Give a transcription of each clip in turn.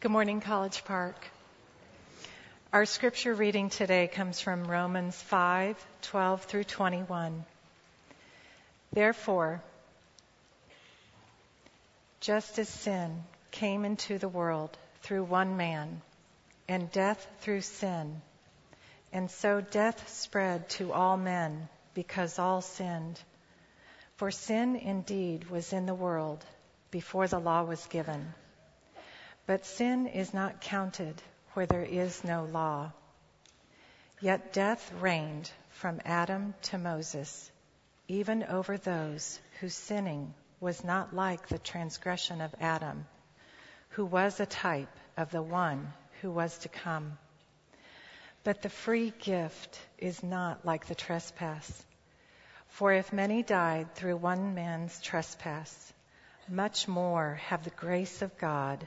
Good morning, College Park. Our scripture reading today comes from Romans 5 12 through 21. Therefore, just as sin came into the world through one man, and death through sin, and so death spread to all men because all sinned. For sin indeed was in the world before the law was given. But sin is not counted where there is no law. Yet death reigned from Adam to Moses, even over those whose sinning was not like the transgression of Adam, who was a type of the one who was to come. But the free gift is not like the trespass. For if many died through one man's trespass, much more have the grace of God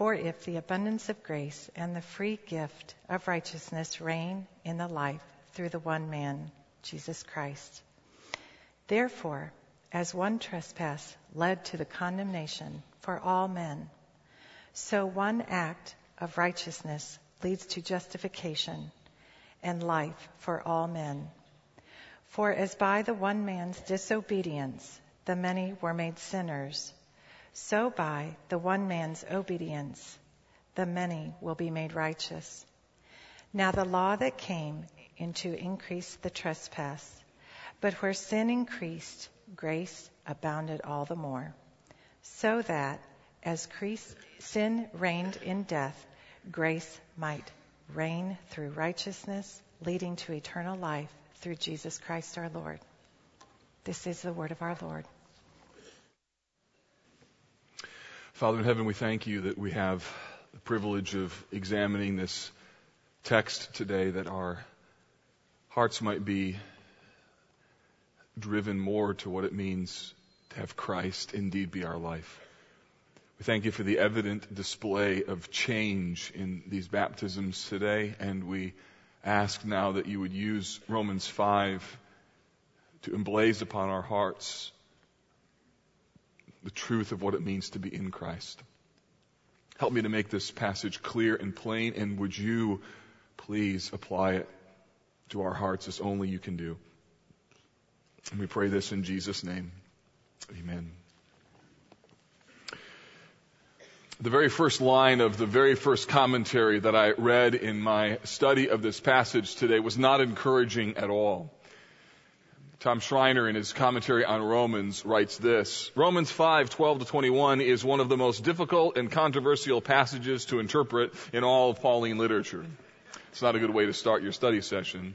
for if the abundance of grace and the free gift of righteousness reign in the life through the one man, Jesus Christ. Therefore, as one trespass led to the condemnation for all men, so one act of righteousness leads to justification and life for all men. For as by the one man's disobedience the many were made sinners, so by the one man's obedience, the many will be made righteous. Now the law that came in to increase the trespass, but where sin increased, grace abounded all the more. So that as sin reigned in death, grace might reign through righteousness, leading to eternal life through Jesus Christ our Lord. This is the word of our Lord. Father in heaven, we thank you that we have the privilege of examining this text today, that our hearts might be driven more to what it means to have Christ indeed be our life. We thank you for the evident display of change in these baptisms today, and we ask now that you would use Romans 5 to emblaze upon our hearts the truth of what it means to be in Christ. Help me to make this passage clear and plain, and would you please apply it to our hearts as only you can do. And we pray this in Jesus' name. Amen. The very first line of the very first commentary that I read in my study of this passage today was not encouraging at all. Tom Schreiner, in his commentary on Romans, writes this Romans 5 12 to 21 is one of the most difficult and controversial passages to interpret in all of Pauline literature. It's not a good way to start your study session.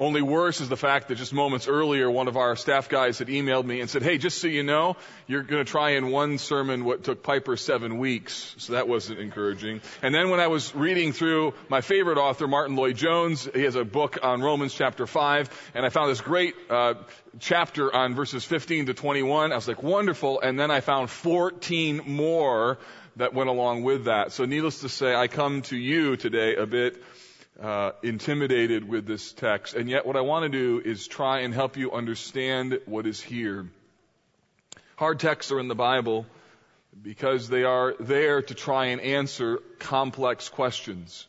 Only worse is the fact that just moments earlier, one of our staff guys had emailed me and said, Hey, just so you know, you're going to try in one sermon what took Piper seven weeks. So that wasn't encouraging. And then when I was reading through my favorite author, Martyn Lloyd-Jones, he has a book on Romans chapter 5, and I found this great uh, chapter on verses 15 to 21. I was like, wonderful. And then I found 14 more that went along with that. So needless to say, I come to you today a bit uh, intimidated with this text. And yet, what I want to do is try and help you understand what is here. Hard texts are in the Bible because they are there to try and answer complex questions.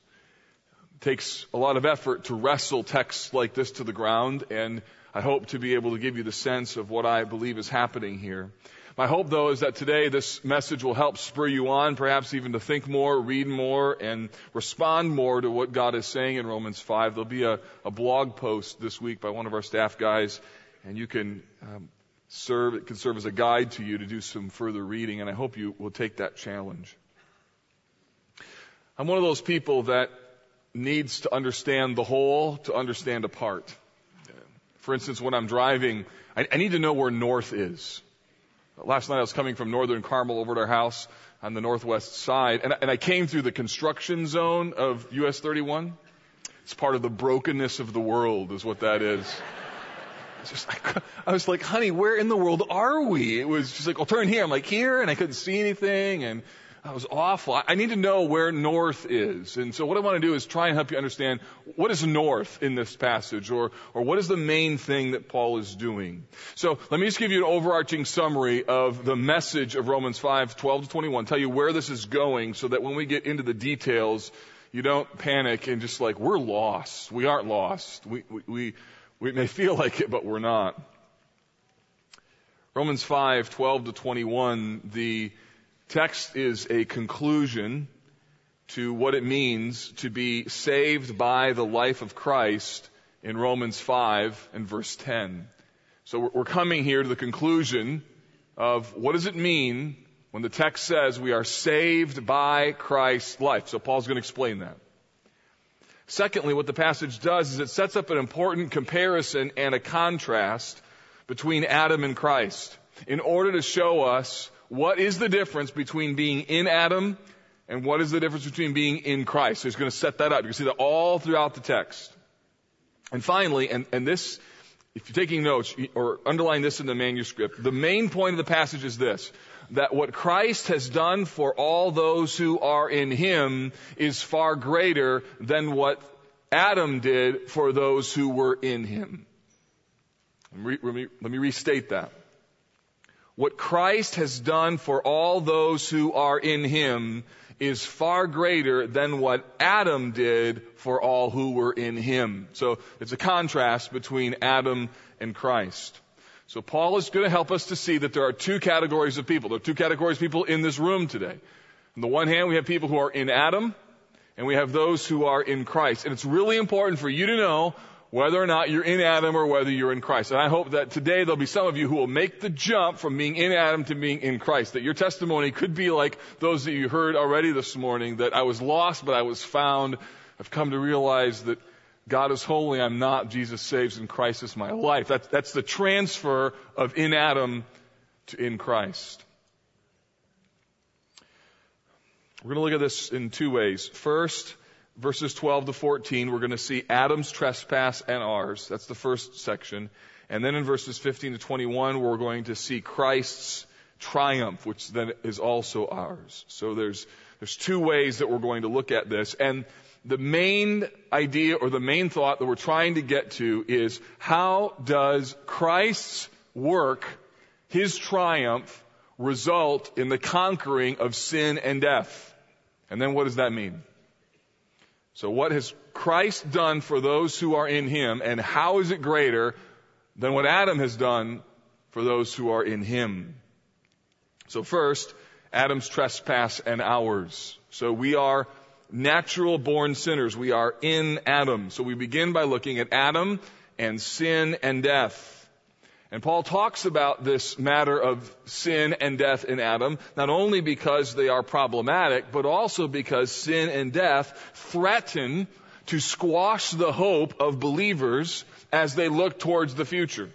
It takes a lot of effort to wrestle texts like this to the ground, and I hope to be able to give you the sense of what I believe is happening here. My hope, though, is that today this message will help spur you on, perhaps even to think more, read more, and respond more to what God is saying in Romans 5. There'll be a, a blog post this week by one of our staff guys, and you can um, serve, it can serve as a guide to you to do some further reading, and I hope you will take that challenge. I'm one of those people that needs to understand the whole to understand a part. For instance, when I'm driving, I, I need to know where north is. Last night I was coming from Northern Carmel over to our house on the northwest side, and, and I came through the construction zone of US 31. It's part of the brokenness of the world, is what that is. Just, I, I was like, honey, where in the world are we? It was just like, I'll turn here. I'm like, here, and I couldn't see anything, and that was awful. I need to know where north is. And so what I want to do is try and help you understand what is north in this passage or, or what is the main thing that Paul is doing. So let me just give you an overarching summary of the message of Romans 5, 12 to 21, tell you where this is going so that when we get into the details, you don't panic and just like, we're lost. We aren't lost. We, we, we, we may feel like it, but we're not. Romans 5, 12 to 21, the text is a conclusion to what it means to be saved by the life of Christ in Romans 5 and verse 10. So we're coming here to the conclusion of what does it mean when the text says we are saved by Christ's life. So Paul's going to explain that. Secondly, what the passage does is it sets up an important comparison and a contrast between Adam and Christ in order to show us what is the difference between being in Adam and what is the difference between being in Christ. So he's going to set that up. You can see that all throughout the text. And finally, and, and this, if you're taking notes or underline this in the manuscript, the main point of the passage is this that what Christ has done for all those who are in Him is far greater than what Adam did for those who were in Him. Let me, let me restate that. What Christ has done for all those who are in Him is far greater than what Adam did for all who were in Him. So it's a contrast between Adam and Christ. So Paul is going to help us to see that there are two categories of people. There are two categories of people in this room today. On the one hand, we have people who are in Adam, and we have those who are in Christ. And it's really important for you to know whether or not you're in Adam or whether you're in Christ. And I hope that today there'll be some of you who will make the jump from being in Adam to being in Christ. That your testimony could be like those that you heard already this morning, that I was lost, but I was found. I've come to realize that God is holy, I'm not, Jesus saves, and Christ is my life. That's, that's the transfer of in Adam to in Christ. We're going to look at this in two ways. First, verses 12 to 14, we're going to see Adam's trespass and ours. That's the first section. And then in verses 15 to 21, we're going to see Christ's triumph, which then is also ours. So there's, there's two ways that we're going to look at this. And the main idea or the main thought that we're trying to get to is how does Christ's work, his triumph, result in the conquering of sin and death? And then what does that mean? So what has Christ done for those who are in him and how is it greater than what Adam has done for those who are in him? So first, Adam's trespass and ours. So we are natural born sinners. We are in Adam. So we begin by looking at Adam and sin and death. And Paul talks about this matter of sin and death in Adam, not only because they are problematic, but also because sin and death threaten to squash the hope of believers as they look towards the future.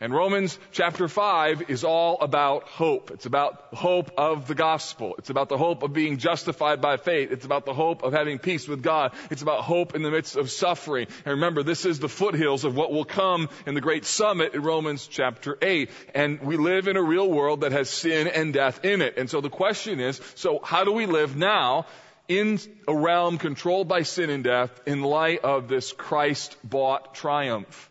And Romans chapter 5 is all about hope. It's about hope of the gospel. It's about the hope of being justified by faith. It's about the hope of having peace with God. It's about hope in the midst of suffering. And remember, this is the foothills of what will come in the great summit in Romans chapter 8. And we live in a real world that has sin and death in it. And so the question is, so how do we live now in a realm controlled by sin and death in light of this Christ bought triumph?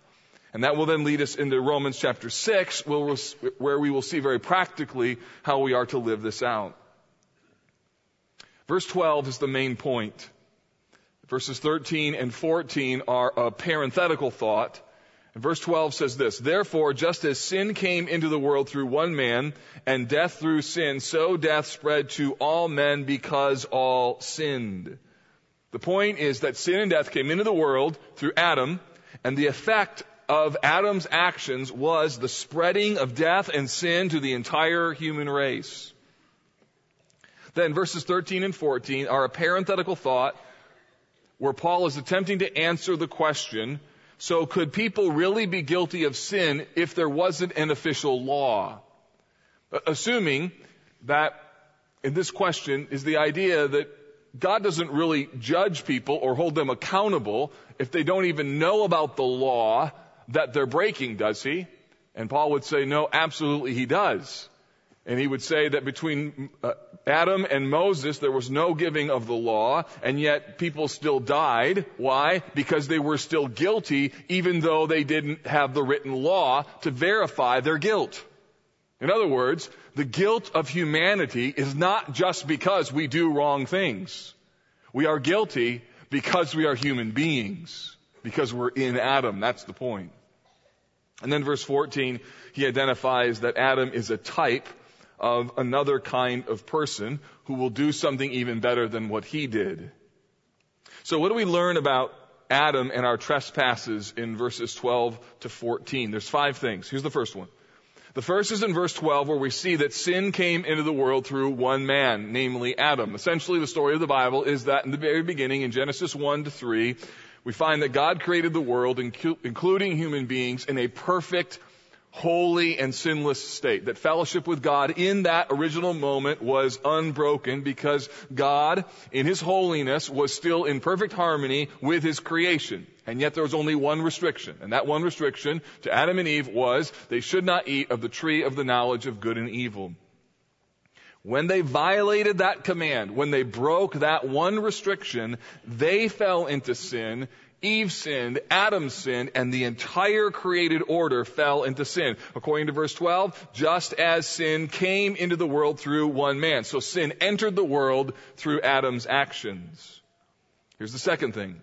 And that will then lead us into Romans chapter 6, where we will see very practically how we are to live this out. Verse 12 is the main point. Verses 13 and 14 are a parenthetical thought. And verse 12 says this, Therefore, just as sin came into the world through one man, and death through sin, so death spread to all men because all sinned. The point is that sin and death came into the world through Adam, and the effect of Adam's actions was the spreading of death and sin to the entire human race. Then verses 13 and 14 are a parenthetical thought where Paul is attempting to answer the question, so could people really be guilty of sin if there wasn't an official law? Assuming that in this question is the idea that God doesn't really judge people or hold them accountable if they don't even know about the law that they're breaking, does he? And Paul would say, no, absolutely he does. And he would say that between uh, Adam and Moses, there was no giving of the law, and yet people still died. Why? Because they were still guilty, even though they didn't have the written law to verify their guilt. In other words, the guilt of humanity is not just because we do wrong things. We are guilty because we are human beings, because we're in Adam. That's the point. And then verse 14, he identifies that Adam is a type of another kind of person who will do something even better than what he did. So what do we learn about Adam and our trespasses in verses 12 to 14? There's five things. Here's the first one. The first is in verse 12 where we see that sin came into the world through one man, namely Adam. Essentially the story of the Bible is that in the very beginning in Genesis 1 to 3, we find that God created the world, including human beings, in a perfect holy and sinless state. That fellowship with God in that original moment was unbroken because God, in His holiness, was still in perfect harmony with His creation. And yet there was only one restriction. And that one restriction to Adam and Eve was they should not eat of the tree of the knowledge of good and evil. When they violated that command, when they broke that one restriction, they fell into sin Eve sinned, Adam sinned, and the entire created order fell into sin. According to verse 12, just as sin came into the world through one man. So sin entered the world through Adam's actions. Here's the second thing.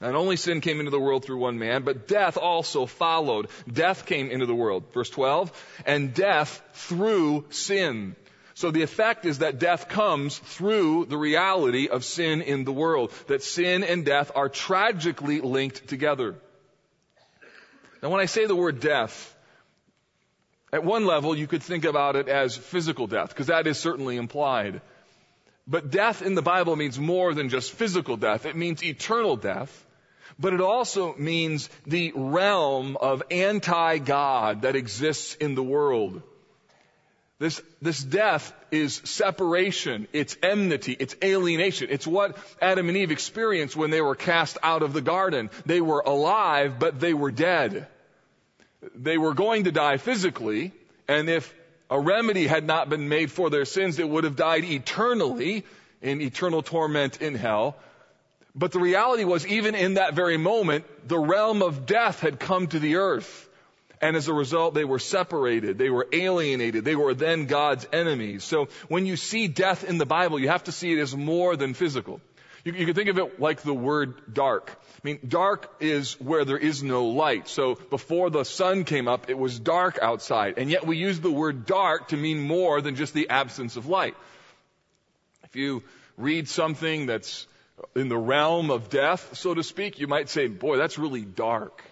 Not only sin came into the world through one man, but death also followed. Death came into the world. Verse 12, and death through sin. So the effect is that death comes through the reality of sin in the world. That sin and death are tragically linked together. Now when I say the word death, at one level you could think about it as physical death, because that is certainly implied. But death in the Bible means more than just physical death. It means eternal death. But it also means the realm of anti-God that exists in the world. This, this death is separation, it's enmity, it's alienation. It's what Adam and Eve experienced when they were cast out of the garden. They were alive, but they were dead. They were going to die physically, and if a remedy had not been made for their sins, they would have died eternally in eternal torment in hell. But the reality was, even in that very moment, the realm of death had come to the earth. And as a result, they were separated. They were alienated. They were then God's enemies. So when you see death in the Bible, you have to see it as more than physical. You, you can think of it like the word dark. I mean, dark is where there is no light. So before the sun came up, it was dark outside. And yet we use the word dark to mean more than just the absence of light. If you read something that's in the realm of death, so to speak, you might say, boy, that's really dark.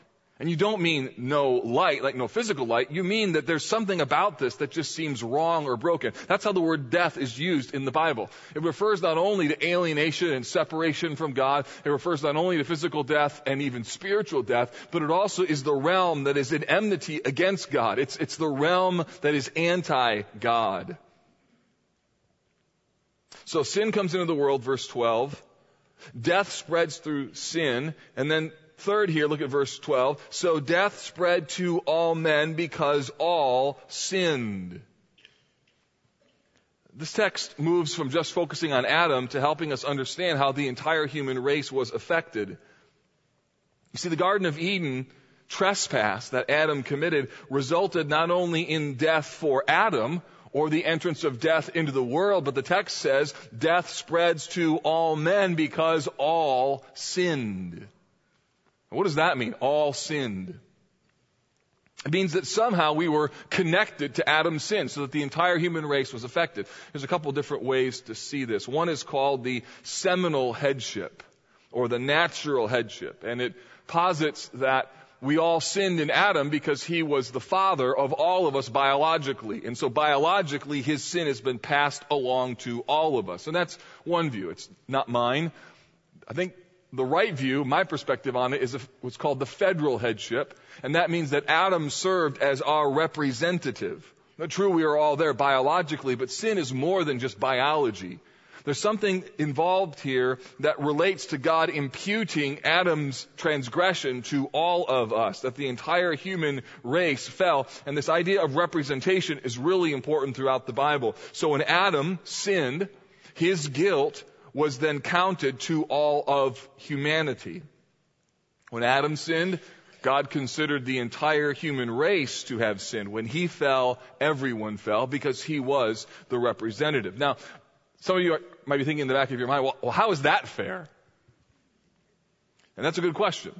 And you don't mean no light, like no physical light. You mean that there's something about this that just seems wrong or broken. That's how the word death is used in the Bible. It refers not only to alienation and separation from God, it refers not only to physical death and even spiritual death, but it also is the realm that is in enmity against God. It's, it's the realm that is anti-God. So sin comes into the world, verse 12. Death spreads through sin, and then Third here, look at verse 12. So death spread to all men because all sinned. This text moves from just focusing on Adam to helping us understand how the entire human race was affected. You see, the Garden of Eden trespass that Adam committed resulted not only in death for Adam, or the entrance of death into the world, but the text says death spreads to all men because all sinned. What does that mean? All sinned. It means that somehow we were connected to Adam's sin so that the entire human race was affected. There's a couple different ways to see this. One is called the seminal headship or the natural headship. And it posits that we all sinned in Adam because he was the father of all of us biologically. And so biologically, his sin has been passed along to all of us. And that's one view. It's not mine. I think the right view, my perspective on it, is what's called the federal headship, and that means that Adam served as our representative. Now, true, we are all there biologically, but sin is more than just biology. There's something involved here that relates to God imputing Adam's transgression to all of us, that the entire human race fell. And this idea of representation is really important throughout the Bible. So when Adam sinned, his guilt was then counted to all of humanity. When Adam sinned, God considered the entire human race to have sinned. When he fell, everyone fell because he was the representative. Now, some of you might be thinking in the back of your mind, well, how is that fair? And that's a good question.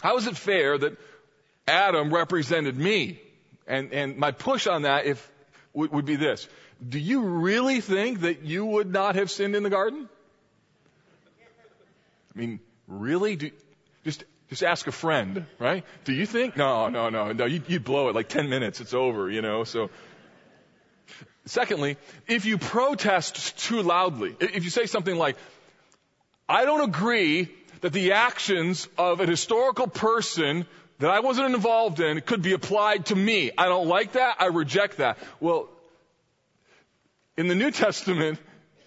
How is it fair that Adam represented me? And, and my push on that if, would, would be this. Do you really think that you would not have sinned in the garden? I mean, really? Do, just, just ask a friend, right? Do you think? No, no, no, no. You, you'd blow it like 10 minutes. It's over, you know, so. Secondly, if you protest too loudly, if you say something like, I don't agree that the actions of a historical person that I wasn't involved in could be applied to me. I don't like that. I reject that. Well, in the New Testament,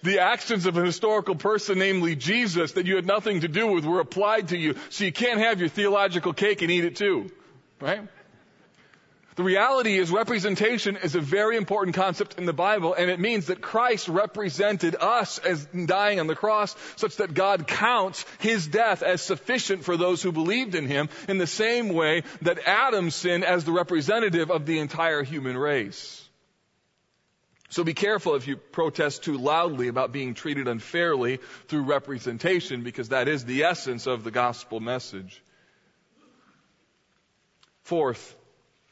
the actions of a historical person, namely Jesus, that you had nothing to do with were applied to you. So you can't have your theological cake and eat it too. Right? The reality is representation is a very important concept in the Bible, and it means that Christ represented us as dying on the cross, such that God counts his death as sufficient for those who believed in him, in the same way that Adam sinned as the representative of the entire human race. So be careful if you protest too loudly about being treated unfairly through representation, because that is the essence of the gospel message. Fourth,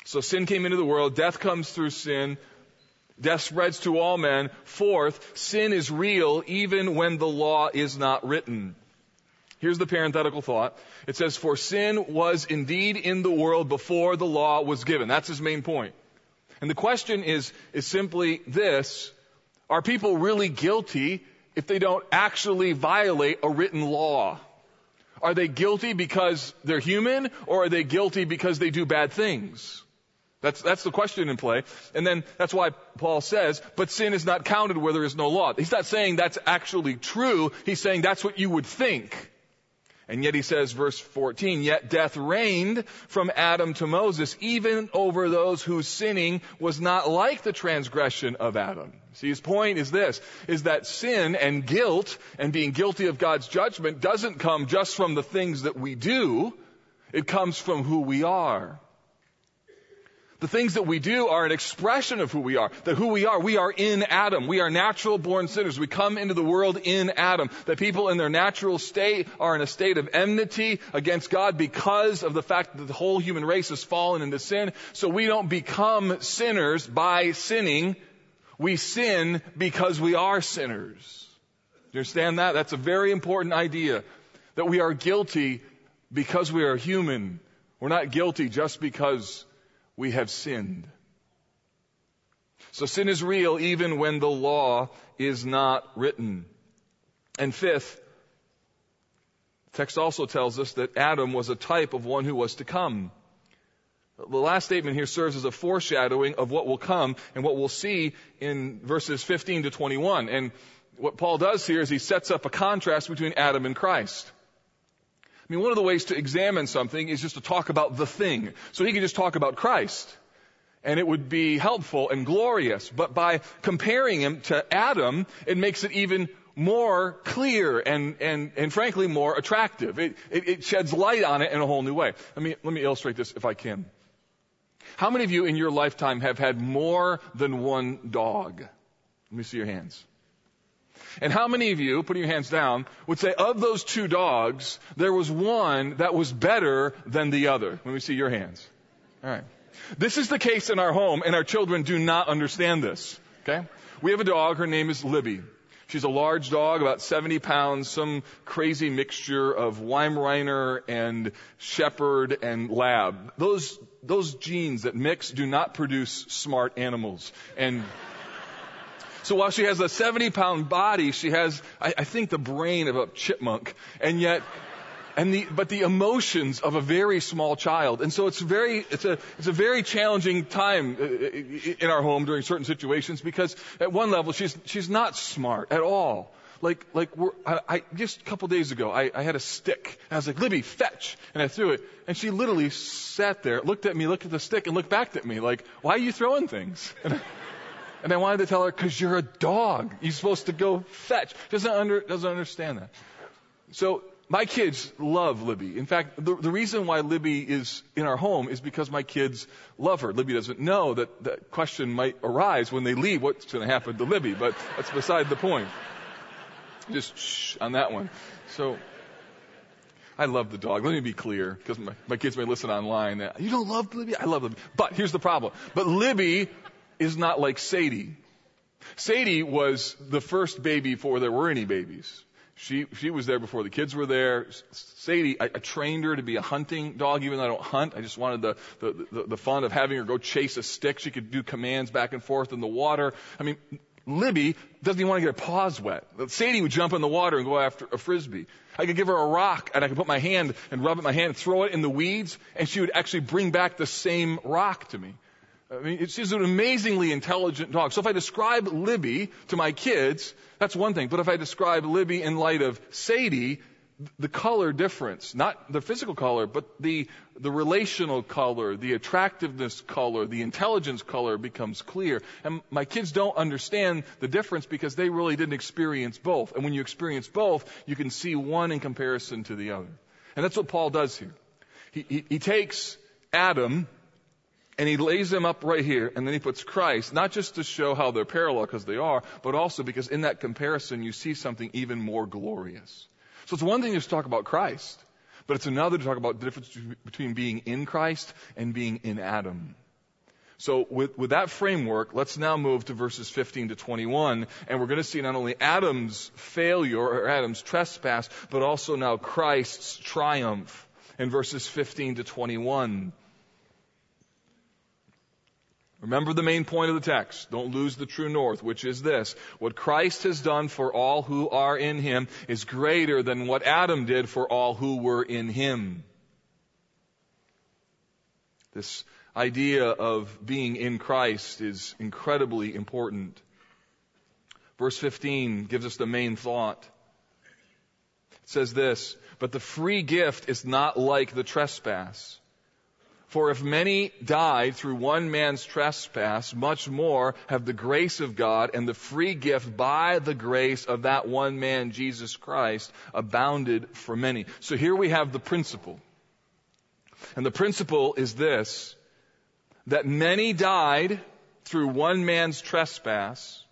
so sin came into the world, death comes through sin, death spreads to all men. Fourth, sin is real even when the law is not written. Here's the parenthetical thought. It says, For sin was indeed in the world before the law was given. That's his main point. And the question is, is simply this. Are people really guilty if they don't actually violate a written law? Are they guilty because they're human or are they guilty because they do bad things? That's, that's the question in play. And then that's why Paul says, but sin is not counted where there is no law. He's not saying that's actually true. He's saying that's what you would think. And yet he says, verse 14, yet death reigned from Adam to Moses, even over those whose sinning was not like the transgression of Adam. See, his point is this, is that sin and guilt and being guilty of God's judgment doesn't come just from the things that we do. It comes from who we are. The things that we do are an expression of who we are. That who we are, we are in Adam. We are natural born sinners. We come into the world in Adam. That people in their natural state are in a state of enmity against God because of the fact that the whole human race has fallen into sin. So we don't become sinners by sinning. We sin because we are sinners. You understand that? That's a very important idea. That we are guilty because we are human. We're not guilty just because we have sinned. So sin is real even when the law is not written. And fifth, text also tells us that Adam was a type of one who was to come. The last statement here serves as a foreshadowing of what will come and what we'll see in verses 15 to 21. And what Paul does here is he sets up a contrast between Adam and Christ. I mean, one of the ways to examine something is just to talk about the thing. So he could just talk about Christ. And it would be helpful and glorious. But by comparing him to Adam, it makes it even more clear and, and, and frankly more attractive. It, it, it sheds light on it in a whole new way. Let me, let me illustrate this if I can. How many of you in your lifetime have had more than one dog? Let me see your hands. And how many of you, putting your hands down, would say of those two dogs, there was one that was better than the other? Let me see your hands. All right. This is the case in our home, and our children do not understand this. Okay? We have a dog. Her name is Libby. She's a large dog, about 70 pounds, some crazy mixture of Weimaraner and Shepherd and Lab. Those, those genes that mix do not produce smart animals. And so while she has a 70 pound body, she has, I, I think, the brain of a chipmunk. And yet, and the, but the emotions of a very small child. And so it's very, it's a, it's a very challenging time uh, in our home during certain situations because at one level she's, she's not smart at all. Like, like we're, I, I just a couple days ago, I, I had a stick. And I was like, Libby, fetch. And I threw it. And she literally sat there, looked at me, looked at the stick, and looked back at me like, why are you throwing things? And I, wanted to tell her, cause you're a dog. You're supposed to go fetch. Doesn't under, doesn't understand that. So my kids love Libby. In fact, the, the reason why Libby is in our home is because my kids love her. Libby doesn't know that that question might arise when they leave. What's going to happen to Libby? But that's beside the point. Just shh on that one. So, I love the dog. Let me be clear, because my, my kids may listen online. That, you don't love Libby? I love Libby. But here's the problem. But Libby is not like Sadie. Sadie was the first baby before there were any babies. She, she was there before the kids were there. Sadie, I, I trained her to be a hunting dog, even though I don't hunt. I just wanted the, the, the, the fun of having her go chase a stick. She could do commands back and forth in the water. I mean, Libby doesn't even want to get her paws wet. Sadie would jump in the water and go after a frisbee. I could give her a rock and I could put my hand and rub it in my hand and throw it in the weeds and she would actually bring back the same rock to me. I mean, she's an amazingly intelligent dog. So if I describe Libby to my kids, that's one thing. But if I describe Libby in light of Sadie, the color difference, not the physical color, but the, the relational color, the attractiveness color, the intelligence color becomes clear. And my kids don't understand the difference because they really didn't experience both. And when you experience both, you can see one in comparison to the other. And that's what Paul does here. He, he, he takes Adam, and he lays them up right here, and then he puts Christ, not just to show how they're parallel, because they are, but also because in that comparison you see something even more glorious. So it's one thing to talk about Christ, but it's another to talk about the difference between being in Christ and being in Adam. So with, with that framework, let's now move to verses 15 to 21, and we're going to see not only Adam's failure or Adam's trespass, but also now Christ's triumph in verses 15 to 21. Remember the main point of the text. Don't lose the true north, which is this. What Christ has done for all who are in him is greater than what Adam did for all who were in him. This idea of being in Christ is incredibly important. Verse 15 gives us the main thought. It says this, but the free gift is not like the trespass. For if many died through one man's trespass, much more have the grace of God and the free gift by the grace of that one man, Jesus Christ, abounded for many. So here we have the principle. And the principle is this, that many died through one man's trespass,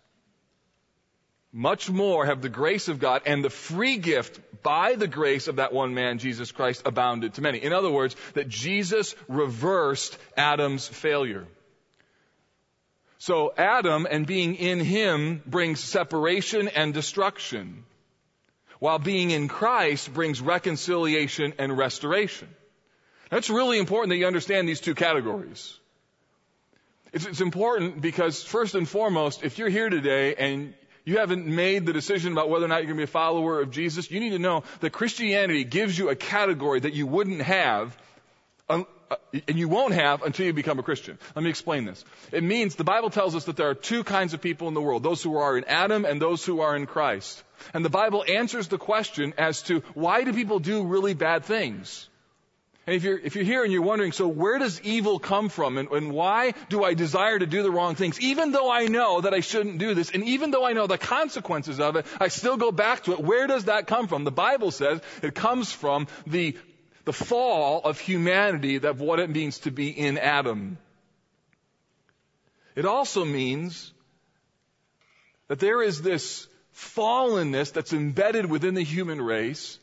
much more have the grace of God and the free gift by the grace of that one man, Jesus Christ, abounded to many. In other words, that Jesus reversed Adam's failure. So Adam and being in him brings separation and destruction, while being in Christ brings reconciliation and restoration. That's really important that you understand these two categories. It's, it's important because first and foremost, if you're here today and you haven't made the decision about whether or not you're going to be a follower of Jesus, you need to know that Christianity gives you a category that you wouldn't have uh, and you won't have until you become a Christian. Let me explain this. It means the Bible tells us that there are two kinds of people in the world, those who are in Adam and those who are in Christ. And the Bible answers the question as to why do people do really bad things? And if you're, if you're here and you're wondering, so where does evil come from and, and why do I desire to do the wrong things? Even though I know that I shouldn't do this and even though I know the consequences of it, I still go back to it. Where does that come from? The Bible says it comes from the, the fall of humanity of what it means to be in Adam. It also means that there is this fallenness that's embedded within the human race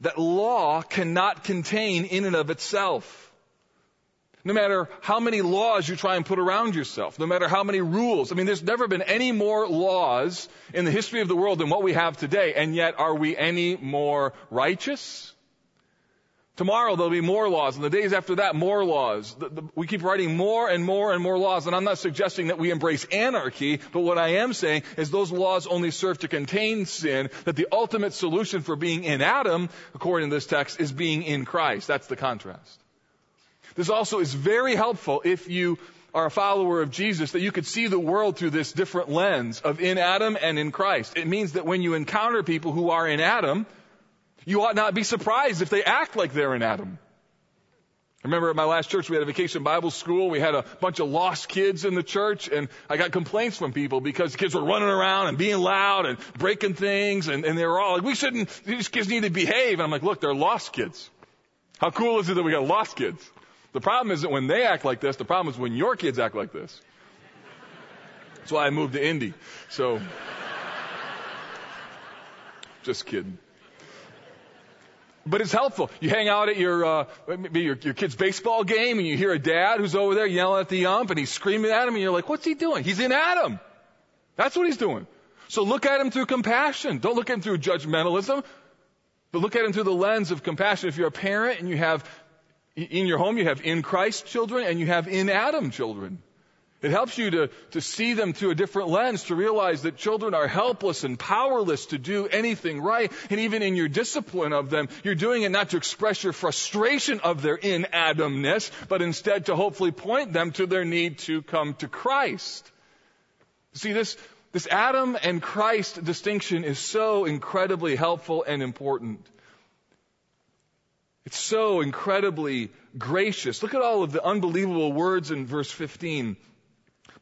that law cannot contain in and of itself. No matter how many laws you try and put around yourself, no matter how many rules. I mean, there's never been any more laws in the history of the world than what we have today, and yet are we any more righteous? Tomorrow there'll be more laws, and the days after that, more laws. The, the, we keep writing more and more and more laws, and I'm not suggesting that we embrace anarchy, but what I am saying is those laws only serve to contain sin, that the ultimate solution for being in Adam, according to this text, is being in Christ. That's the contrast. This also is very helpful if you are a follower of Jesus, that you could see the world through this different lens of in Adam and in Christ. It means that when you encounter people who are in Adam, you ought not be surprised if they act like they're in Adam. I remember at my last church, we had a vacation Bible school. We had a bunch of lost kids in the church, and I got complaints from people because kids were running around and being loud and breaking things, and, and they were all like, we shouldn't, these kids need to behave. And I'm like, look, they're lost kids. How cool is it that we got lost kids? The problem isn't when they act like this, the problem is when your kids act like this. That's why I moved to Indy. So, just kidding. But it's helpful. You hang out at your, uh, maybe your, your kid's baseball game and you hear a dad who's over there yelling at the ump and he's screaming at him and you're like, what's he doing? He's in Adam. That's what he's doing. So look at him through compassion. Don't look at him through judgmentalism, but look at him through the lens of compassion. If you're a parent and you have, in your home, you have in Christ children and you have in Adam children. It helps you to, to see them through a different lens, to realize that children are helpless and powerless to do anything right. And even in your discipline of them, you're doing it not to express your frustration of their in Adamness, but instead to hopefully point them to their need to come to Christ. See, this, this Adam and Christ distinction is so incredibly helpful and important. It's so incredibly gracious. Look at all of the unbelievable words in verse 15.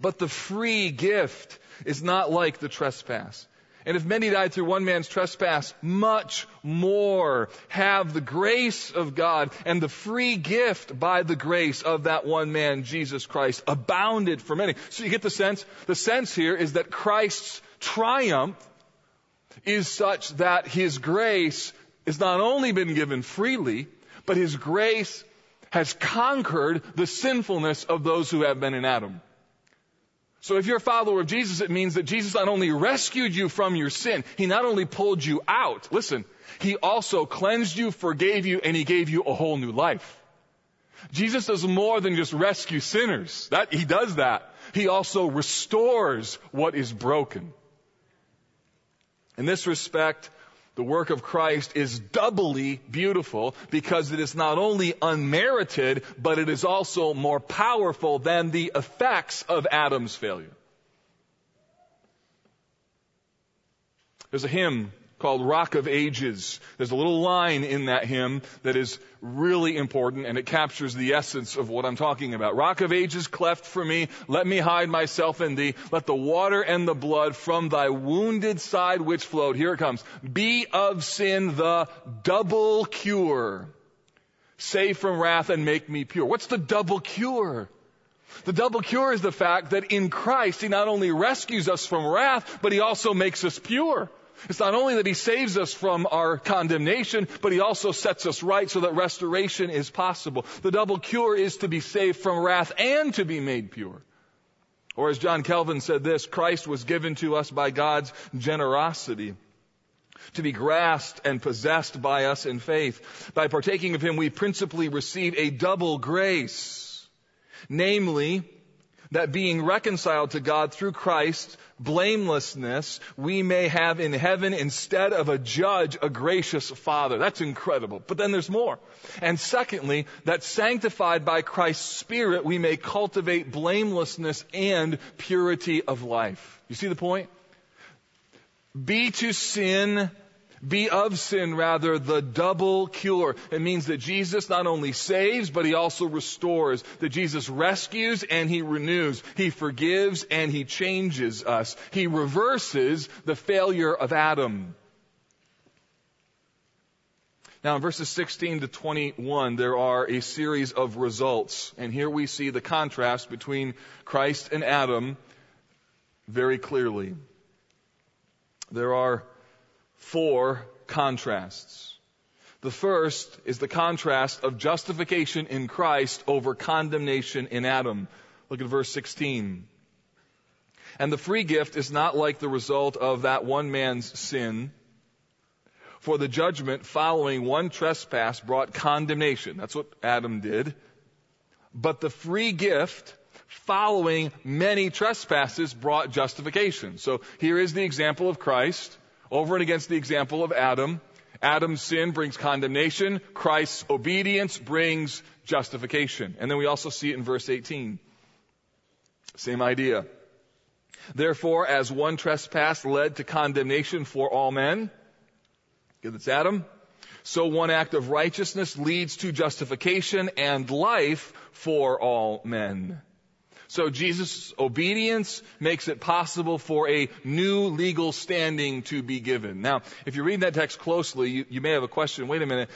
But the free gift is not like the trespass. And if many died through one man's trespass, much more have the grace of God and the free gift by the grace of that one man, Jesus Christ, abounded for many. So you get the sense? The sense here is that Christ's triumph is such that his grace has not only been given freely, but his grace has conquered the sinfulness of those who have been in Adam. So if you're a follower of Jesus, it means that Jesus not only rescued you from your sin, He not only pulled you out, listen, He also cleansed you, forgave you, and He gave you a whole new life. Jesus does more than just rescue sinners. That, He does that. He also restores what is broken. In this respect, the work of Christ is doubly beautiful because it is not only unmerited, but it is also more powerful than the effects of Adam's failure. There's a hymn called Rock of Ages. There's a little line in that hymn that is really important and it captures the essence of what I'm talking about. Rock of Ages cleft for me, let me hide myself in thee. Let the water and the blood from thy wounded side which flowed, here it comes, be of sin the double cure. Save from wrath and make me pure. What's the double cure? The double cure is the fact that in Christ, He not only rescues us from wrath, but He also makes us pure. It's not only that He saves us from our condemnation, but He also sets us right so that restoration is possible. The double cure is to be saved from wrath and to be made pure. Or as John Calvin said this, Christ was given to us by God's generosity to be grasped and possessed by us in faith. By partaking of Him, we principally receive a double grace. Namely, that being reconciled to God through Christ, blamelessness, we may have in heaven instead of a judge, a gracious father. That's incredible. But then there's more. And secondly, that sanctified by Christ's Spirit, we may cultivate blamelessness and purity of life. You see the point? Be to sin be of sin rather the double cure. It means that Jesus not only saves, but he also restores. That Jesus rescues and he renews. He forgives and he changes us. He reverses the failure of Adam. Now in verses 16 to 21, there are a series of results. And here we see the contrast between Christ and Adam very clearly. There are four contrasts. The first is the contrast of justification in Christ over condemnation in Adam. Look at verse 16. And the free gift is not like the result of that one man's sin. For the judgment following one trespass brought condemnation. That's what Adam did. But the free gift following many trespasses brought justification. So here is the example of Christ over and against the example of Adam. Adam's sin brings condemnation. Christ's obedience brings justification. And then we also see it in verse 18. Same idea. Therefore, as one trespass led to condemnation for all men, Good, that's Adam. So one act of righteousness leads to justification and life for all men. So Jesus' obedience makes it possible for a new legal standing to be given. Now, if you read that text closely, you, you may have a question. Wait a minute.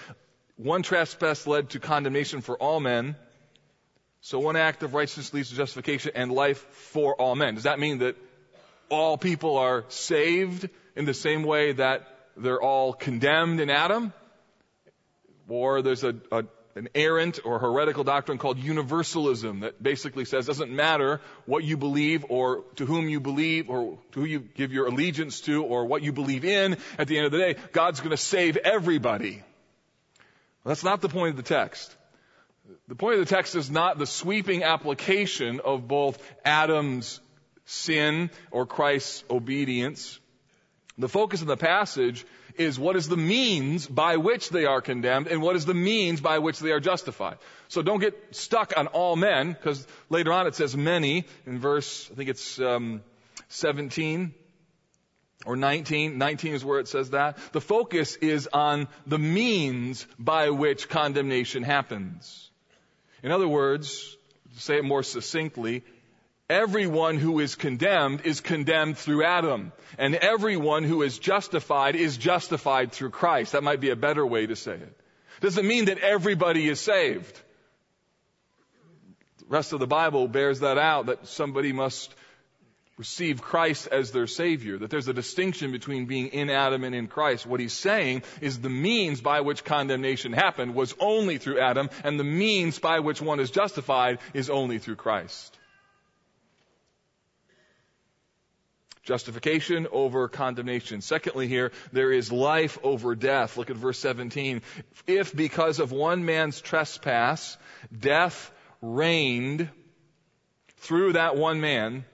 One trespass led to condemnation for all men. So one act of righteousness leads to justification and life for all men. Does that mean that all people are saved in the same way that they're all condemned in Adam, or there's a, a an errant or heretical doctrine called universalism that basically says doesn't matter what you believe or to whom you believe or to who you give your allegiance to or what you believe in. At the end of the day, God's going to save everybody. Well, that's not the point of the text. The point of the text is not the sweeping application of both Adam's sin or Christ's obedience the focus of the passage is what is the means by which they are condemned and what is the means by which they are justified. So don't get stuck on all men, because later on it says many in verse, I think it's um, 17 or 19. 19 is where it says that. The focus is on the means by which condemnation happens. In other words, to say it more succinctly, Everyone who is condemned is condemned through Adam. And everyone who is justified is justified through Christ. That might be a better way to say it. Doesn't mean that everybody is saved. The rest of the Bible bears that out, that somebody must receive Christ as their Savior, that there's a distinction between being in Adam and in Christ. What he's saying is the means by which condemnation happened was only through Adam, and the means by which one is justified is only through Christ. Justification over condemnation. Secondly here, there is life over death. Look at verse 17. If because of one man's trespass, death reigned through that one man,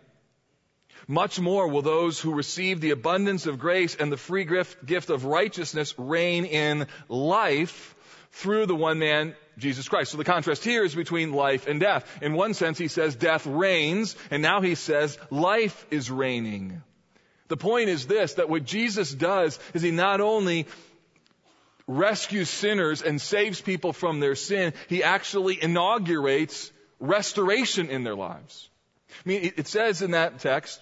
much more will those who receive the abundance of grace and the free gift of righteousness reign in life through the one man, Jesus Christ. So the contrast here is between life and death. In one sense, he says death reigns, and now he says life is reigning. The point is this, that what Jesus does is he not only rescues sinners and saves people from their sin, he actually inaugurates restoration in their lives. I mean, it says in that text,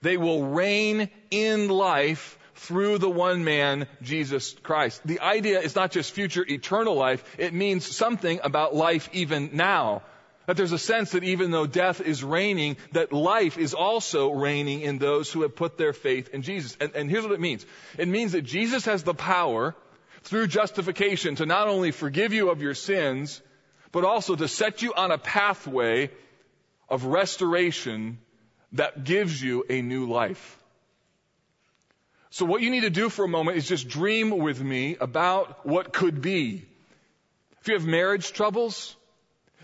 they will reign in life through the one man, Jesus Christ. The idea is not just future eternal life, it means something about life even now. That there's a sense that even though death is reigning, that life is also reigning in those who have put their faith in Jesus. And, and here's what it means. It means that Jesus has the power through justification to not only forgive you of your sins, but also to set you on a pathway of restoration that gives you a new life. So what you need to do for a moment is just dream with me about what could be. If you have marriage troubles,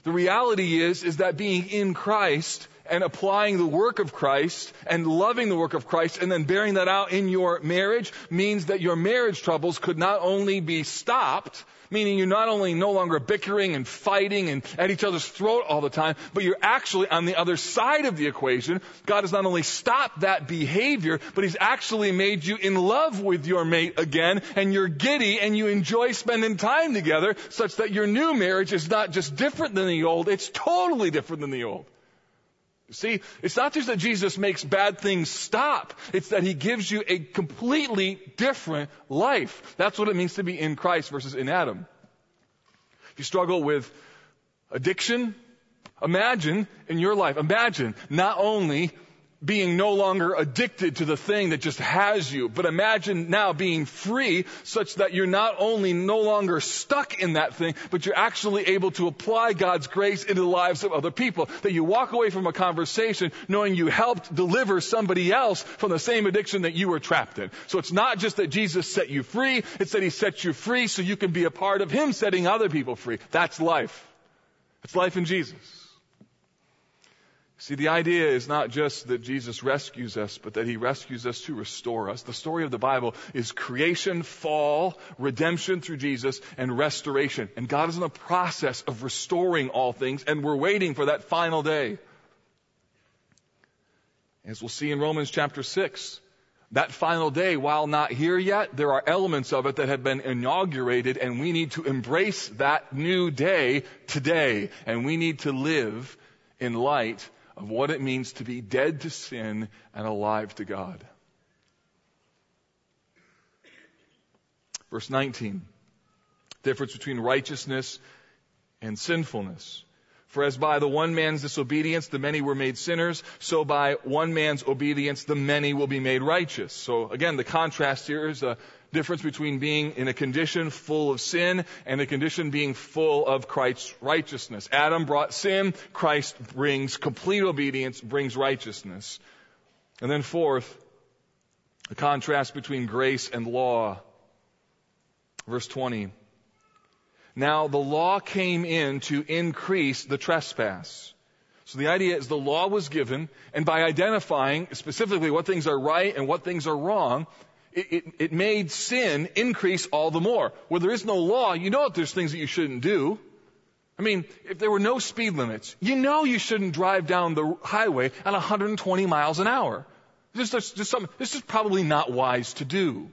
the reality is, is that being in Christ and applying the work of Christ and loving the work of Christ and then bearing that out in your marriage means that your marriage troubles could not only be stopped, Meaning you're not only no longer bickering and fighting and at each other's throat all the time, but you're actually on the other side of the equation. God has not only stopped that behavior, but He's actually made you in love with your mate again and you're giddy and you enjoy spending time together such that your new marriage is not just different than the old, it's totally different than the old. You see, it's not just that Jesus makes bad things stop. It's that he gives you a completely different life. That's what it means to be in Christ versus in Adam. If you struggle with addiction, imagine in your life, imagine not only being no longer addicted to the thing that just has you, but imagine now being free such that you're not only no longer stuck in that thing, but you're actually able to apply God's grace into the lives of other people. That you walk away from a conversation knowing you helped deliver somebody else from the same addiction that you were trapped in. So it's not just that Jesus set you free, it's that He set you free so you can be a part of Him setting other people free. That's life. It's life in Jesus. See, the idea is not just that Jesus rescues us, but that he rescues us to restore us. The story of the Bible is creation, fall, redemption through Jesus, and restoration. And God is in the process of restoring all things, and we're waiting for that final day. As we'll see in Romans chapter 6, that final day, while not here yet, there are elements of it that have been inaugurated, and we need to embrace that new day today. And we need to live in light of what it means to be dead to sin and alive to God. Verse 19. Difference between righteousness and sinfulness. For as by the one man's disobedience the many were made sinners, so by one man's obedience the many will be made righteous. So again, the contrast here is a difference between being in a condition full of sin and a condition being full of Christ's righteousness. Adam brought sin, Christ brings complete obedience, brings righteousness. And then fourth, the contrast between grace and law. Verse 20. Now the law came in to increase the trespass. So the idea is the law was given, and by identifying specifically what things are right and what things are wrong, it, it, it, made sin increase all the more. Where there is no law, you know that there's things that you shouldn't do. I mean, if there were no speed limits, you know you shouldn't drive down the highway at 120 miles an hour. This this is probably not wise to do.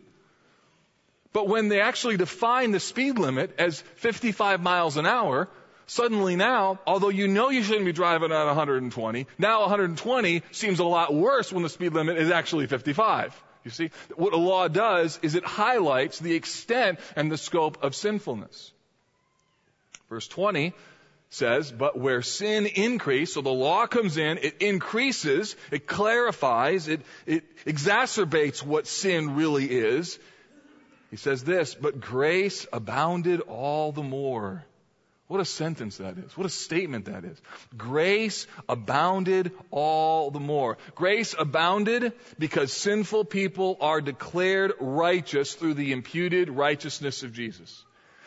But when they actually define the speed limit as 55 miles an hour, suddenly now, although you know you shouldn't be driving at 120, now 120 seems a lot worse when the speed limit is actually 55. You see, what a law does is it highlights the extent and the scope of sinfulness. Verse 20 says, but where sin increased, so the law comes in, it increases, it clarifies, it, it exacerbates what sin really is. He says this, but grace abounded all the more what a sentence that is. What a statement that is. Grace abounded all the more. Grace abounded because sinful people are declared righteous through the imputed righteousness of Jesus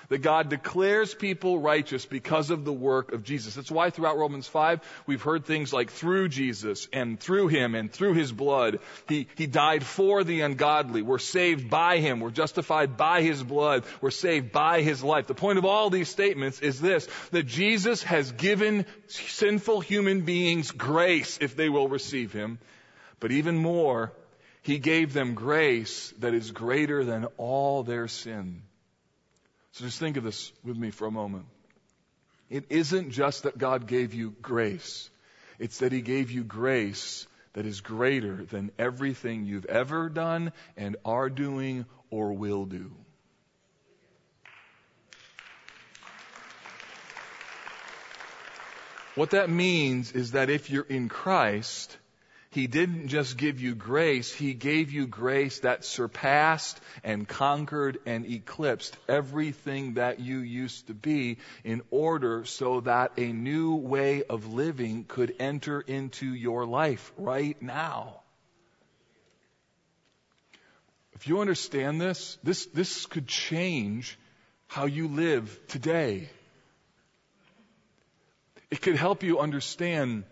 that God declares people righteous because of the work of Jesus. That's why throughout Romans 5, we've heard things like through Jesus and through Him and through His blood. He, he died for the ungodly. We're saved by Him. We're justified by His blood. We're saved by His life. The point of all these statements is this, that Jesus has given sinful human beings grace if they will receive Him. But even more, He gave them grace that is greater than all their sin. So just think of this with me for a moment. It isn't just that God gave you grace. It's that He gave you grace that is greater than everything you've ever done and are doing or will do. What that means is that if you're in Christ, he didn't just give you grace, He gave you grace that surpassed and conquered and eclipsed everything that you used to be in order so that a new way of living could enter into your life right now. If you understand this, this, this could change how you live today. It could help you understand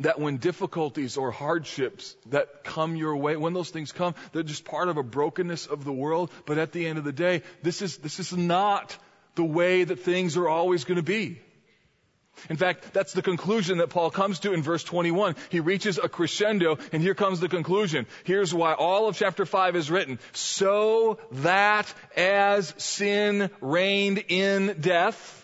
that when difficulties or hardships that come your way, when those things come, they're just part of a brokenness of the world. But at the end of the day, this is, this is not the way that things are always going to be. In fact, that's the conclusion that Paul comes to in verse 21. He reaches a crescendo, and here comes the conclusion. Here's why all of chapter 5 is written. So that as sin reigned in death,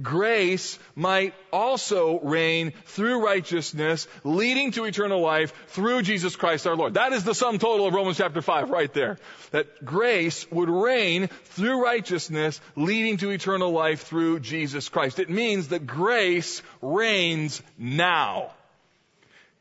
grace might also reign through righteousness, leading to eternal life through Jesus Christ our Lord. That is the sum total of Romans chapter 5 right there. That grace would reign through righteousness, leading to eternal life through Jesus Christ. It means that grace reigns now.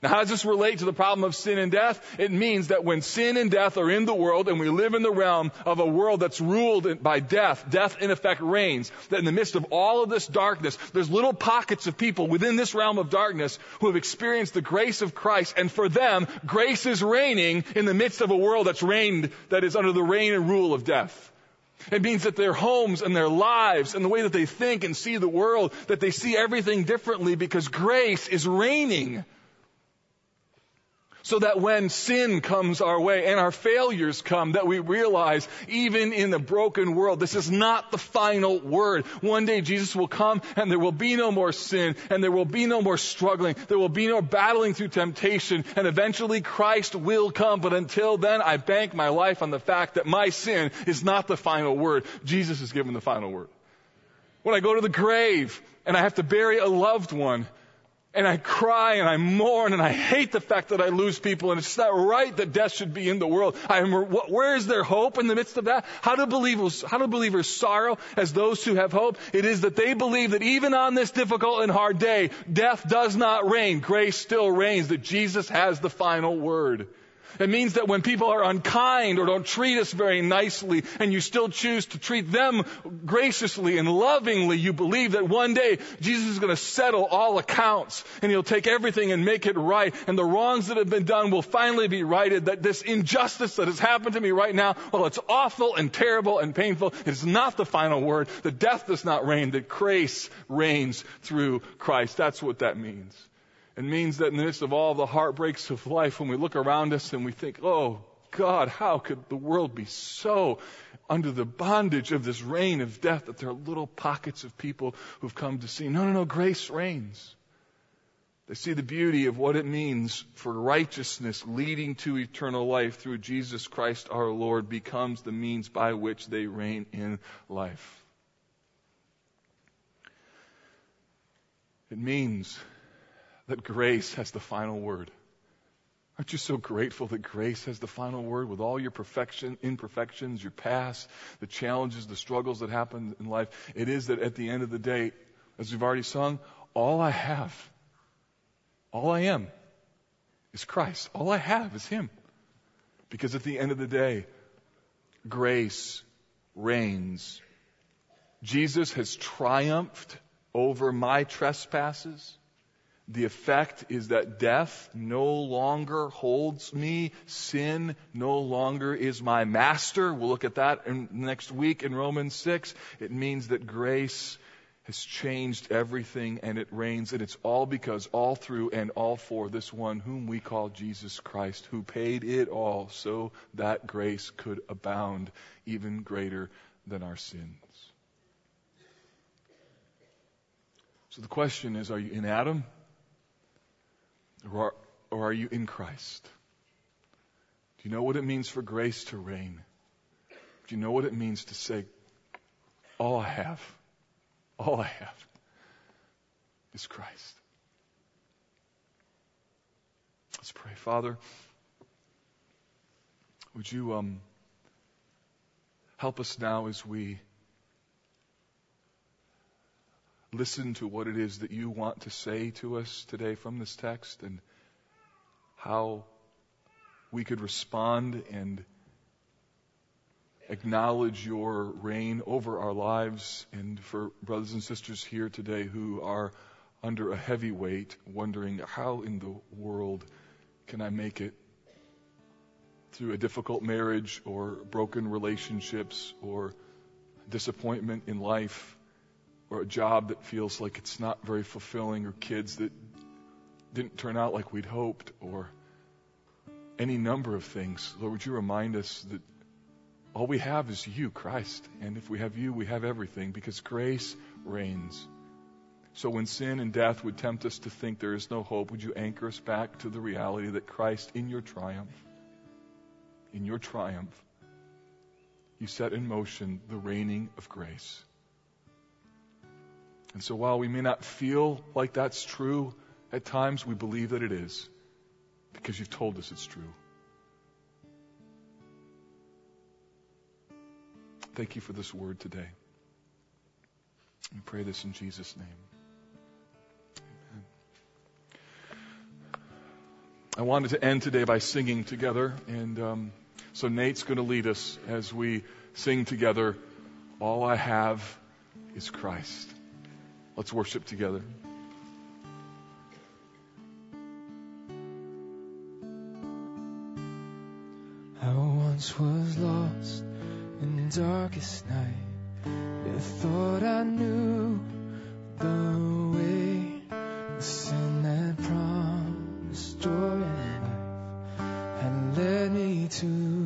Now, how does this relate to the problem of sin and death? It means that when sin and death are in the world and we live in the realm of a world that's ruled by death, death in effect reigns, that in the midst of all of this darkness, there's little pockets of people within this realm of darkness who have experienced the grace of Christ, and for them, grace is reigning in the midst of a world that's reigned, that is under the reign and rule of death. It means that their homes and their lives and the way that they think and see the world, that they see everything differently because grace is reigning. So that when sin comes our way and our failures come, that we realize even in the broken world, this is not the final word. One day Jesus will come and there will be no more sin and there will be no more struggling. There will be no battling through temptation and eventually Christ will come. But until then, I bank my life on the fact that my sin is not the final word. Jesus is given the final word. When I go to the grave and I have to bury a loved one, and I cry and I mourn and I hate the fact that I lose people and it's not right that death should be in the world. Am, where is their hope in the midst of that? How do believers, how do believers sorrow as those who have hope? It is that they believe that even on this difficult and hard day, death does not reign. Grace still reigns, that Jesus has the final word. It means that when people are unkind or don't treat us very nicely and you still choose to treat them graciously and lovingly, you believe that one day Jesus is going to settle all accounts and he'll take everything and make it right and the wrongs that have been done will finally be righted. That this injustice that has happened to me right now, well, it's awful and terrible and painful. It's not the final word. The death does not reign. The grace reigns through Christ. That's what that means. It means that in the midst of all the heartbreaks of life, when we look around us and we think, oh, God, how could the world be so under the bondage of this reign of death that there are little pockets of people who've come to see? No, no, no, grace reigns. They see the beauty of what it means for righteousness leading to eternal life through Jesus Christ our Lord becomes the means by which they reign in life. It means that grace has the final word. Aren't you so grateful that grace has the final word with all your perfection, imperfections, your past, the challenges, the struggles that happen in life? It is that at the end of the day, as we've already sung, all I have, all I am is Christ. All I have is Him. Because at the end of the day, grace reigns. Jesus has triumphed over my trespasses. The effect is that death no longer holds me. Sin no longer is my master. We'll look at that in, next week in Romans 6. It means that grace has changed everything and it reigns and it's all because all through and all for this one whom we call Jesus Christ who paid it all so that grace could abound even greater than our sins. So the question is, are you in Adam? Or are, or are you in Christ? Do you know what it means for grace to reign? Do you know what it means to say, all I have, all I have is Christ? Let's pray. Father, would you um, help us now as we listen to what it is that you want to say to us today from this text and how we could respond and acknowledge your reign over our lives. And for brothers and sisters here today who are under a heavy weight wondering how in the world can I make it through a difficult marriage or broken relationships or disappointment in life or a job that feels like it's not very fulfilling, or kids that didn't turn out like we'd hoped, or any number of things. Lord, would you remind us that all we have is you, Christ. And if we have you, we have everything because grace reigns. So when sin and death would tempt us to think there is no hope, would you anchor us back to the reality that Christ, in your triumph, in your triumph, you set in motion the reigning of grace. And so while we may not feel like that's true, at times we believe that it is because you've told us it's true. Thank you for this word today. We pray this in Jesus' name. Amen. I wanted to end today by singing together. And um, so Nate's going to lead us as we sing together, All I Have is Christ. Let's worship together. I once was lost in darkest night. You thought I knew the way, the sin that promised joy and life had led me to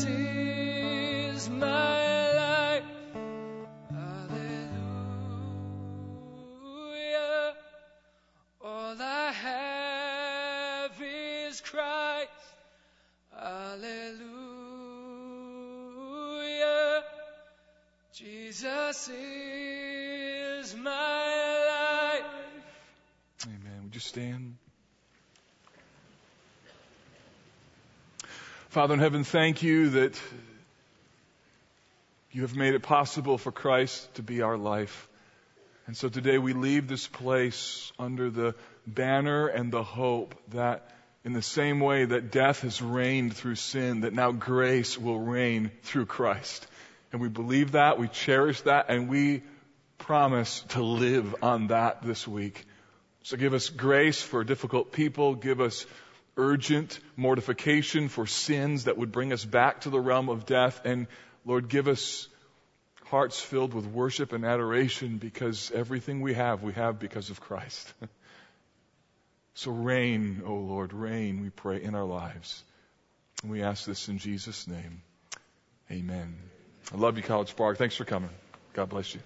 Jesus is my life. Hallelujah. All I have is Christ. Hallelujah. Jesus is my life. Amen. Would you stand? Father in heaven, thank you that you have made it possible for Christ to be our life. And so today we leave this place under the banner and the hope that in the same way that death has reigned through sin, that now grace will reign through Christ. And we believe that, we cherish that, and we promise to live on that this week. So give us grace for difficult people. Give us urgent mortification for sins that would bring us back to the realm of death. And Lord, give us hearts filled with worship and adoration because everything we have, we have because of Christ. so reign, O Lord, reign, we pray, in our lives. And we ask this in Jesus' name. Amen. I love you, College Park. Thanks for coming. God bless you.